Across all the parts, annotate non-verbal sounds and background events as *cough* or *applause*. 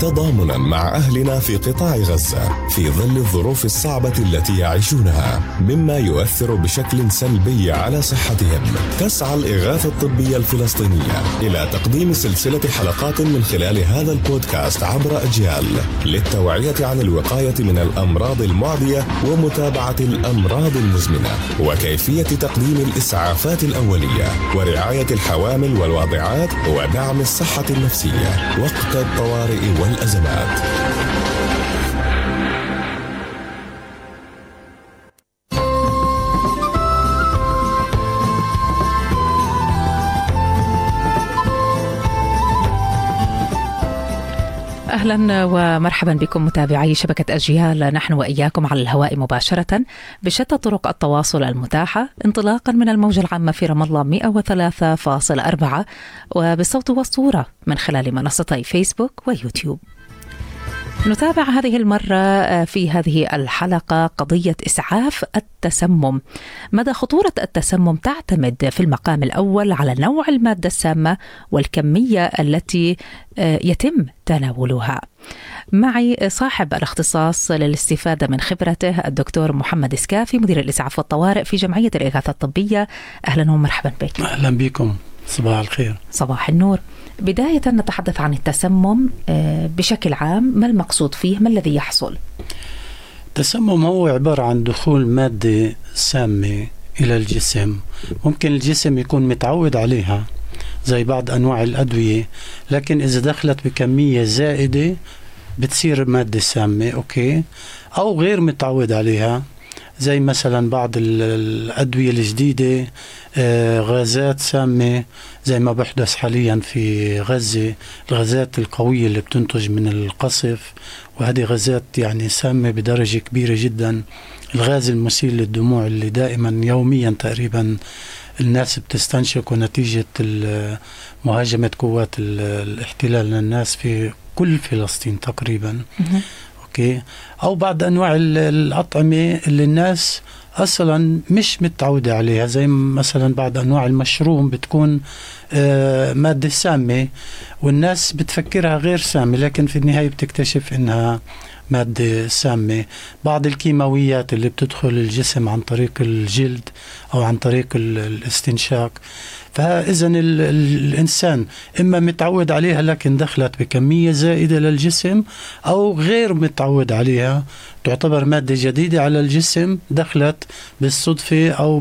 تضامنا مع أهلنا في قطاع غزة في ظل الظروف الصعبة التي يعيشونها مما يؤثر بشكل سلبي على صحتهم. تسعى الإغاثة الطبية الفلسطينية إلى تقديم سلسلة حلقات من خلال هذا البودكاست عبر أجيال للتوعية عن الوقاية من الأمراض المعدية ومتابعة الأمراض المزمنة وكيفية تقديم الإسعافات الأولية ورعاية الحوامل والواضعات ودعم الصحة النفسية. وقت الطوارئ والأزمات أهلا ومرحبا بكم متابعي شبكة أجيال نحن وإياكم على الهواء مباشرة بشتى طرق التواصل المتاحة انطلاقا من الموجه العامه في رام الله 103.4 وبالصوت والصورة من خلال منصتي فيسبوك ويوتيوب. نتابع هذه المرة آه، في هذه الحلقة قضية إسعاف التسمم. مدى خطورة التسمم تعتمد في المقام الأول على نوع المادة السامة والكمية التي آه، يتم تناولها. معي صاحب الاختصاص للاستفادة من خبرته الدكتور محمد إسكافي مدير الإسعاف والطوارئ في جمعية الإغاثة الطبية. أهلا ومرحبا بك. أهلا بكم. صباح الخير. صباح النور. بداية نتحدث عن التسمم آه، بشكل عام ما المقصود فيه؟ ما الذي يحصل؟ التسمم هو عبارة عن دخول مادة سامة إلى الجسم. ممكن الجسم يكون متعود عليها زي بعض أنواع الأدوية لكن إذا دخلت بكمية زائدة بتصير مادة سامة أوكي؟ أو غير متعود عليها. زي مثلا بعض الأدوية الجديدة آه، غازات سامة زي ما بحدث حاليا في غزة الغازات القوية اللي بتنتج من القصف وهذه غازات يعني سامة بدرجة كبيرة جدا. الغاز المسيل للدموع اللي دائما يوميا تقريبا الناس بتستنشقه نتيجة مهاجمة قوات الاحتلال للناس في كل فلسطين تقريبا. أوكي. أو بعض أنواع الأطعمة اللي الناس أصلا مش متعودة عليها زي مثلا بعض أنواع المشروم بتكون آه، مادة سامة والناس بتفكرها غير سامة لكن في النهاية بتكتشف إنها مادة سامة. بعض الكيماويات اللي بتدخل الجسم عن طريق الجلد أو عن طريق الاستنشاق. فإذا الإنسان إما متعود عليها لكن دخلت بكمية زائدة للجسم أو غير متعود عليها تعتبر مادة جديدة على الجسم دخلت بالصدفة أو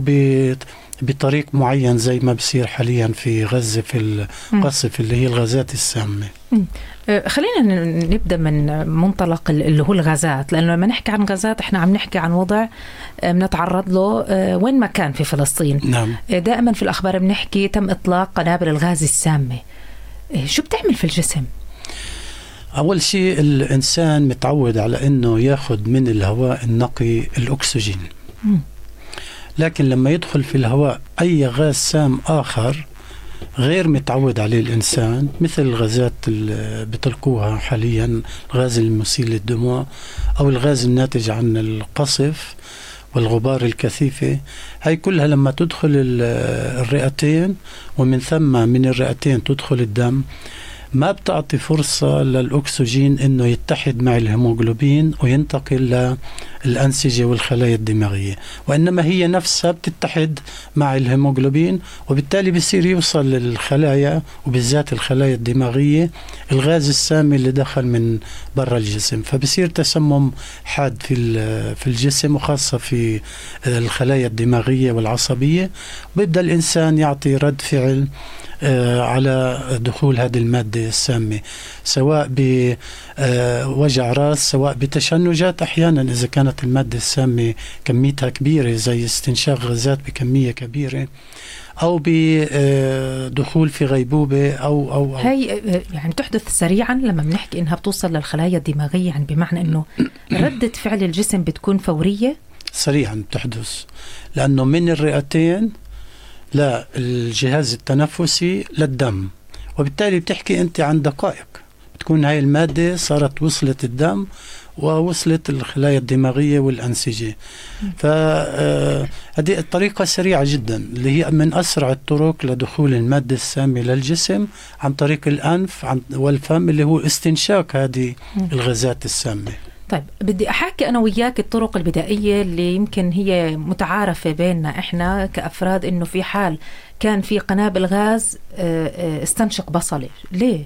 بطريق معين زي ما بصير حاليا في غزة في القصف اللي هي الغازات السامة. أه، خلينا نبدأ من منطلق اللي هو الغازات لأنه لما نحكي عن غازات إحنا عم نحكي عن وضع أه، بنتعرض له أه، وين ما كان في فلسطين. نعم. دائما في الأخبار بنحكي تم إطلاق قنابل الغاز السامة. شو بتعمل في الجسم؟ أول شيء الإنسان متعود على إنه ياخذ من الهواء النقي الأكسجين. م. لكن لما يدخل في الهواء أي غاز سام آخر غير متعود عليه الإنسان مثل الغازات اللي بتلقوها حاليا الغاز المسيل للدموع أو الغاز الناتج عن القصف والغبار الكثيفة. هاي كلها لما تدخل الرئتين ومن ثم من الرئتين تدخل الدم ما بتعطي فرصة للأكسجين أنه يتحد مع الهيموغلوبين وينتقل للأنسجة والخلايا الدماغية. وإنما هي نفسها بتتحد مع الهيموغلوبين وبالتالي بصير يوصل للخلايا وبالذات الخلايا الدماغية الغاز السامي اللي دخل من برا الجسم. فبصير تسمم حاد في في الجسم وخاصة في الخلايا الدماغية والعصبية. وبيبدأ الإنسان يعطي رد فعل على دخول هذه المادة السامة سواء بوجع راس سواء بتشنجات أحيانا. إذا كانت المادة السامة كميتها كبيرة زي استنشاق غازات بكمية كبيرة أو بدخول في غيبوبة أو أو, أو. هي يعني تحدث سريعا لما بنحكي إنها بتوصل للخلايا الدماغية يعني بمعنى إنه *coughs* ردة فعل الجسم بتكون فورية؟ سريعا بتحدث لأنه من الرئتين للجهاز التنفسي للدم وبالتالي بتحكي أنت عن دقائق. بتكون هاي المادة صارت وصلت الدم ووصلت الخلايا الدماغية والأنسجة. فهذه الطريقة سريعة جدا اللي هي من أسرع الطرق لدخول المادة السامة للجسم عن طريق الأنف والفم اللي هو استنشاق هذه الغازات السامة. طيب بدي احكي أنا وياك الطرق البدائية اللي يمكن هي متعارفة بيننا إحنا كأفراد إنه في حال كان في قنابل غاز آه، آه، استنشق بصلي ليه؟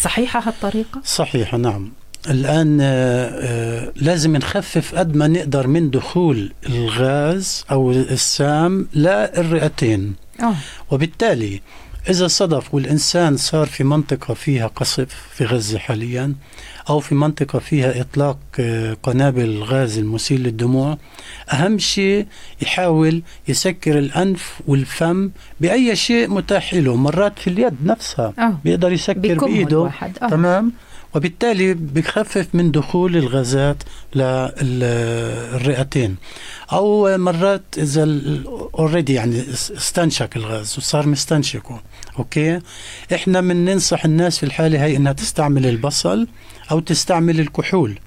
صحيحة هالطريقة؟ صحيحة نعم. الآن آه، آه، لازم نخفف قد ما نقدر من دخول الغاز أو السام للرئتين آه. وبالتالي إذا صدف والإنسان صار في منطقة فيها قصف في غزة حاليا أو في منطقة فيها إطلاق آه، قنابل غاز المسيل للدموع أهم شيء يحاول يسكر الأنف والفم بأي شيء متاح له مرات في اليد نفسها آه. بيقدر يسكر بإيده. الواحد. آه. تمام؟ وبالتالي بخفف من دخول الغازات للرئتين أو مرات إذا already يعني استنشق الغاز وصار مستنشقه أوكي؟ إحنا من ننصح الناس في الحالة هي إنها تستعمل البصل أو تستعمل الكحول.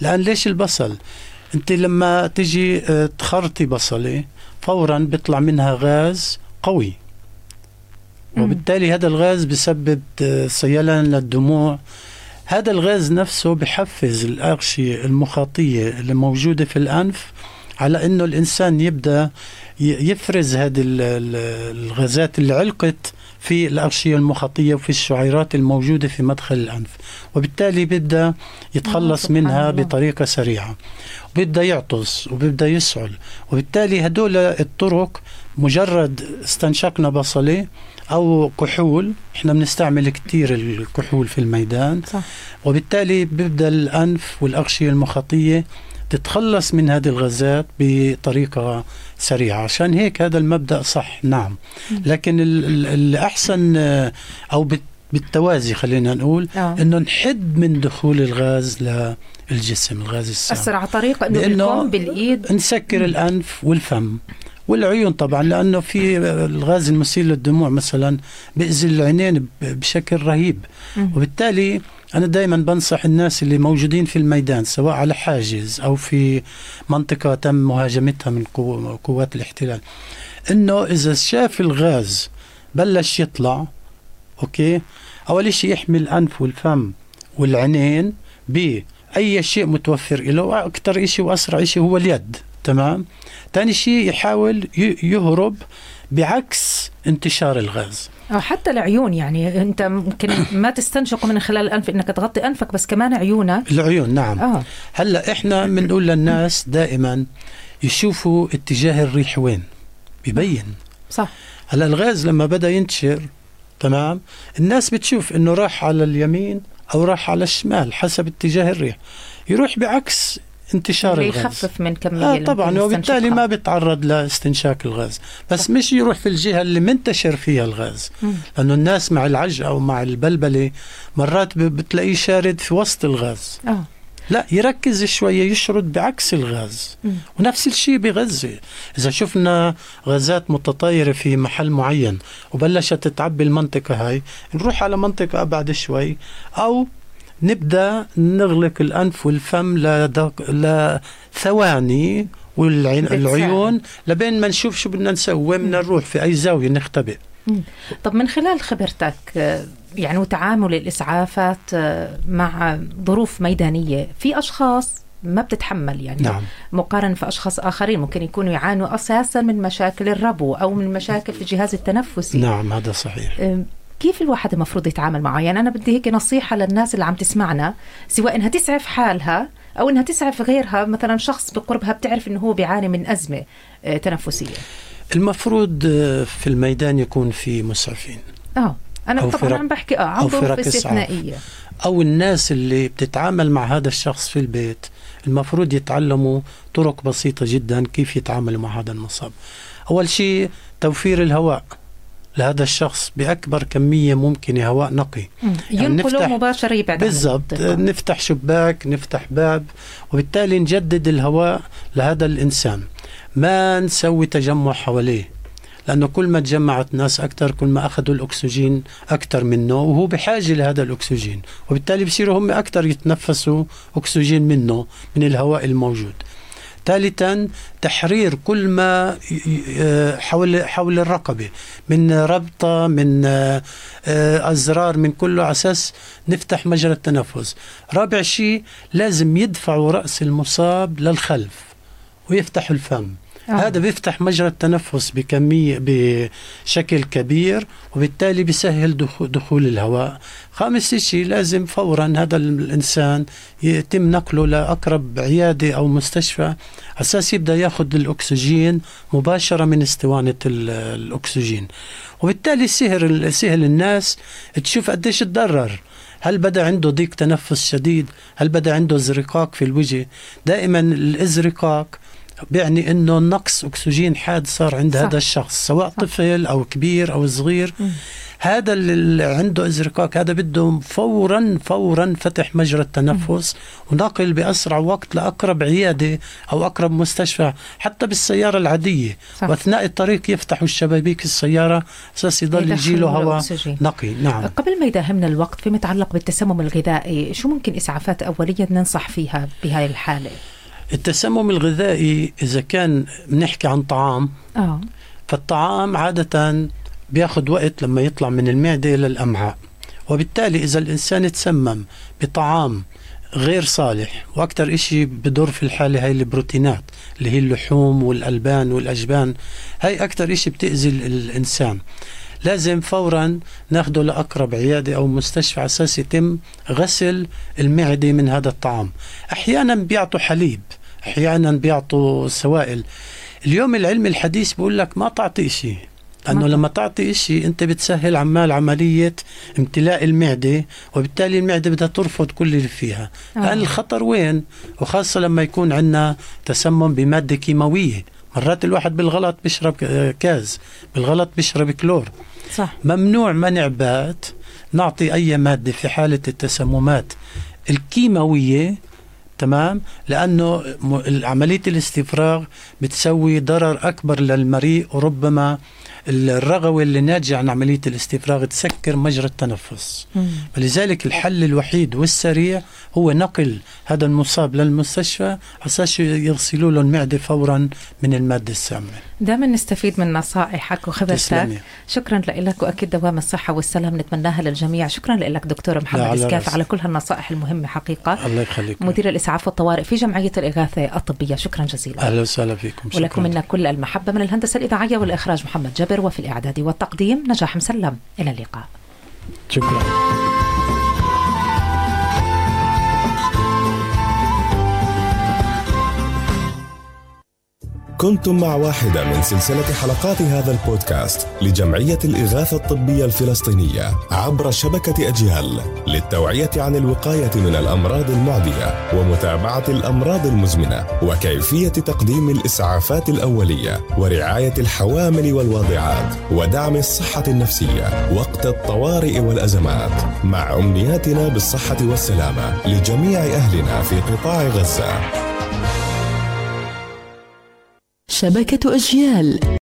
لأن ليش البصل؟ أنت لما تجي آه، تخرطي بصلة فورا بيطلع منها غاز قوي. وبالتالي هذا الغاز بسبب آه، سيلان للدموع. هذا الغاز نفسه بحفز الأغشية المخاطية اللي موجودة في الأنف على أنه الإنسان يبدأ يفرز هذه ال- ال- الغازات اللي علقت في الأغشية المخاطية وفي الشعيرات الموجودة في مدخل الأنف وبالتالي آه، يتخلص منها. بطريقة سريعة وبيبدأ يعطس وبيبدأ يسعل وبالتالي هدول الطرق مجرد استنشقنا بصلة أو كحول إحنا بنستعمل كتير الكحول في الميدان صح وبالتالي بيبدأ الأنف والأغشية المخاطية تتخلص من هذه الغازات بطريقة سريعة. عشان هيك هذا المبدأ صح نعم. لكن ال- ال- الأحسن آه، أو بالتوازي خلينا نقول آه. إنه نحد من دخول الغاز للجسم الغاز السام. أسرع طريقه إنه بالكم بالإيد. نسكر الأنف والفم والعيون طبعا لأنه في الغاز المسيل للدموع مثلا بيأذي العينين بشكل رهيب. وبالتالي أنا دائما بنصح الناس اللي موجودين في الميدان سواء على حاجز أو في منطقة تم مهاجمتها من قو- قوات الاحتلال إنه إذا شاف الغاز بلش يطلع أوكي؟ أول شيء يحمي الانف والفم والعينين بأي شيء متوفر له وأكثر شيء وأسرع شيء هو اليد. تمام؟ ثاني شيء يحاول يهرب بعكس انتشار الغاز. أو حتى العيون يعني أنت ممكن *coughs* ما تستنشق من خلال الأنف إنك تغطي أنفك بس كمان عيونك. العيون نعم. آه. هلأ إحنا بنقول للناس دائما يشوفوا اتجاه الريح وين؟ ببين صح. هلأ الغاز لما بدأ ينتشر تمام الناس بتشوف إنه راح على اليمين أو راح على الشمال حسب اتجاه الريح. يروح بعكس انتشار اللي الغاز. يخفف من كمية آه طبعا وبالتالي. ما بيتعرض لاستنشاق الغاز. بس مش يروح في الجهة اللي منتشر فيها الغاز. مم. لأنه الناس مع العجقة أو مع البلبلة مرات بتلاقيه شارد في وسط الغاز. آه. لا يركز شوية يشرد بعكس الغاز. مم. ونفس الشيء بغزة. إذا شفنا غازات متطايرة في محل معين وبلشت تعبي المنطقة هاي نروح على منطقة أبعد شوي أو نبدأ نغلق الأنف والفم لدق... لثواني والعين بتساعد. العيون. لبين ما نشوف شو بدنا نسوي وين بدنا نروح في أي زاوية نختبئ. طب من خلال خبرتك آه، يعني وتعامل الإسعافات آه، مع ظروف ميدانية في أشخاص ما بتتحمل يعني نعم. مقارنة في أشخاص آخرين ممكن يكونوا يعانوا أساسا من مشاكل الربو أو من مشاكل في الجهاز التنفسي. نعم هذا صحيح. أم، كيف الواحد المفروض يتعامل معه؟ يعني أنا بدي هيك نصيحة للناس اللي عم تسمعنا سواء إنها تسعف حالها أو إنها تسعف غيرها مثلا شخص بقربها بتعرف إنه هو بيعاني من أزمة آه، تنفسية. المفروض آه، في الميدان يكون في مسعفين. أنا أو طبعا عم بحكي آه عن ظروف. استثنائية أو الناس اللي بتتعامل مع هذا الشخص في البيت المفروض يتعلموا طرق بسيطة جدا كيف يتعاملوا مع هذا المصاب أول شيء توفير الهواء. لهذا الشخص بأكبر كمية ممكنة هواء نقي. يعني ينقلوا نفتح- مباشرة يبعد بالضبط. نفتح شباك نفتح باب وبالتالي نجدد الهواء لهذا الإنسان. ما نسوي تجمع حواليه لأنه كل ما تجمعت ناس أكثر كل ما أخذوا الأكسجين أكثر منه وهو بحاجة لهذا الأكسجين. وبالتالي بصيروا هم أكثر يتنفسوا أكسجين منه من الهواء الموجود. ثالثا تحرير كل ما حول حول الرقبة. من ربطة من آه، أزرار من كله على أساس نفتح مجرى التنفس. رابع شيء لازم يدفعوا رأس المصاب للخلف ويفتحوا الفم. آه. هذا بيفتح مجرى التنفس بكمية بشكل كبير وبالتالي بيسهل دخول الهواء. خامس شيء لازم فورا هذا الإنسان يتم نقله لأقرب عيادة أو مستشفى. أساس يبدأ يأخذ الأكسجين مباشرة من اسطوانة الأكسجين. وبالتالي سهر سهل الناس تشوف قديش تضرر. هل بدا عنده ضيق تنفس شديد؟ هل بدا عنده إزرقاق في الوجه؟ دائما الإزرقاق بيعني إنه نقص أكسجين حاد صار عند صح. هذا الشخص سواء صح. طفل أو كبير أو صغير م. هذا اللي عنده ازرقاق هذا بده فورا فورا فتح مجرى التنفس ونقل بأسرع وقت لأقرب عيادة أو أقرب مستشفى حتى بالسيارة العادية صح. وأثناء الطريق يفتحوا الشبابيك السيارة أساس يضل يجي له هواء نقي نعم قبل ما يداهمنا الوقت فيما يتعلق بالتسمم الغذائي شو ممكن إسعافات أولية ننصح فيها بهذه الحالة التسمم الغذائي إذا كان بنحكي عن طعام آه. فالطعام عادة بياخذ وقت لما يطلع من المعدة إلى الأمعاء. وبالتالي إذا الإنسان تسمم بطعام غير صالح وأكثر إشي بضر في الحالة هاي البروتينات اللي هي اللحوم والألبان والأجبان هاي أكثر إشي بتأذي الإنسان. لازم فورا ناخده لأقرب عيادة أو مستشفى على أساس يتم غسل المعدة من هذا الطعام. أحيانا بيعطوا حليب. أحيانا بيعطوا سوائل. اليوم العلم الحديث بيقول لك ما تعطي شيء لأنه لما تعطي. شيء أنت بتسهل عمال عملية امتلاء المعدة وبالتالي المعدة بدها ترفض كل اللي فيها. آه. الان الخطر وين؟ وخاصة لما يكون عندنا تسمم بمادة كيماوية. مرات الواحد بالغلط بيشرب كاز بالغلط بيشرب كلور. صح. ممنوع منع بات نعطي أي مادة في حالة التسممات. الكيماوية تمام؟ لأنه عملية الاستفراغ بتسوي ضرر أكبر للمريء وربما الرغوة اللي ناتجة عن عملية الاستفراغ تسكر مجرى التنفس. فلذلك الحل الوحيد والسريع هو نقل هذا المصاب للمستشفى أساس يغسلوا له المعدة فورا من المادة السامة. دائما نستفيد من نصائحك وخبرتك. شكرا لك وأكيد دوام الصحة والسلام نتمناها للجميع. شكرا لك دكتور محمد على إسكاف على كل هالنصائح المهمة حقيقة. الله يخليك. مدير الإسعاف والطوارئ في جمعية الإغاثة الطبية. شكرا جزيلا. أهلا وسهلا فيكم. شكرا. ولكم منا كل المحبة من الهندسة الإذاعية والإخراج محمد جبر. وفي الإعداد والتقديم نجاح مسلم. إلى اللقاء. شكرا. كنتم مع واحدة من سلسلة حلقات هذا البودكاست لجمعية الإغاثة الطبية الفلسطينية عبر شبكة أجيال للتوعية عن الوقاية من الأمراض المعدية ومتابعة الأمراض المزمنة وكيفية تقديم الإسعافات الأولية ورعاية الحوامل والواضعات ودعم الصحة النفسية وقت الطوارئ والأزمات مع أمنياتنا بالصحة والسلامة لجميع أهلنا في قطاع غزة. شبكة أجيال.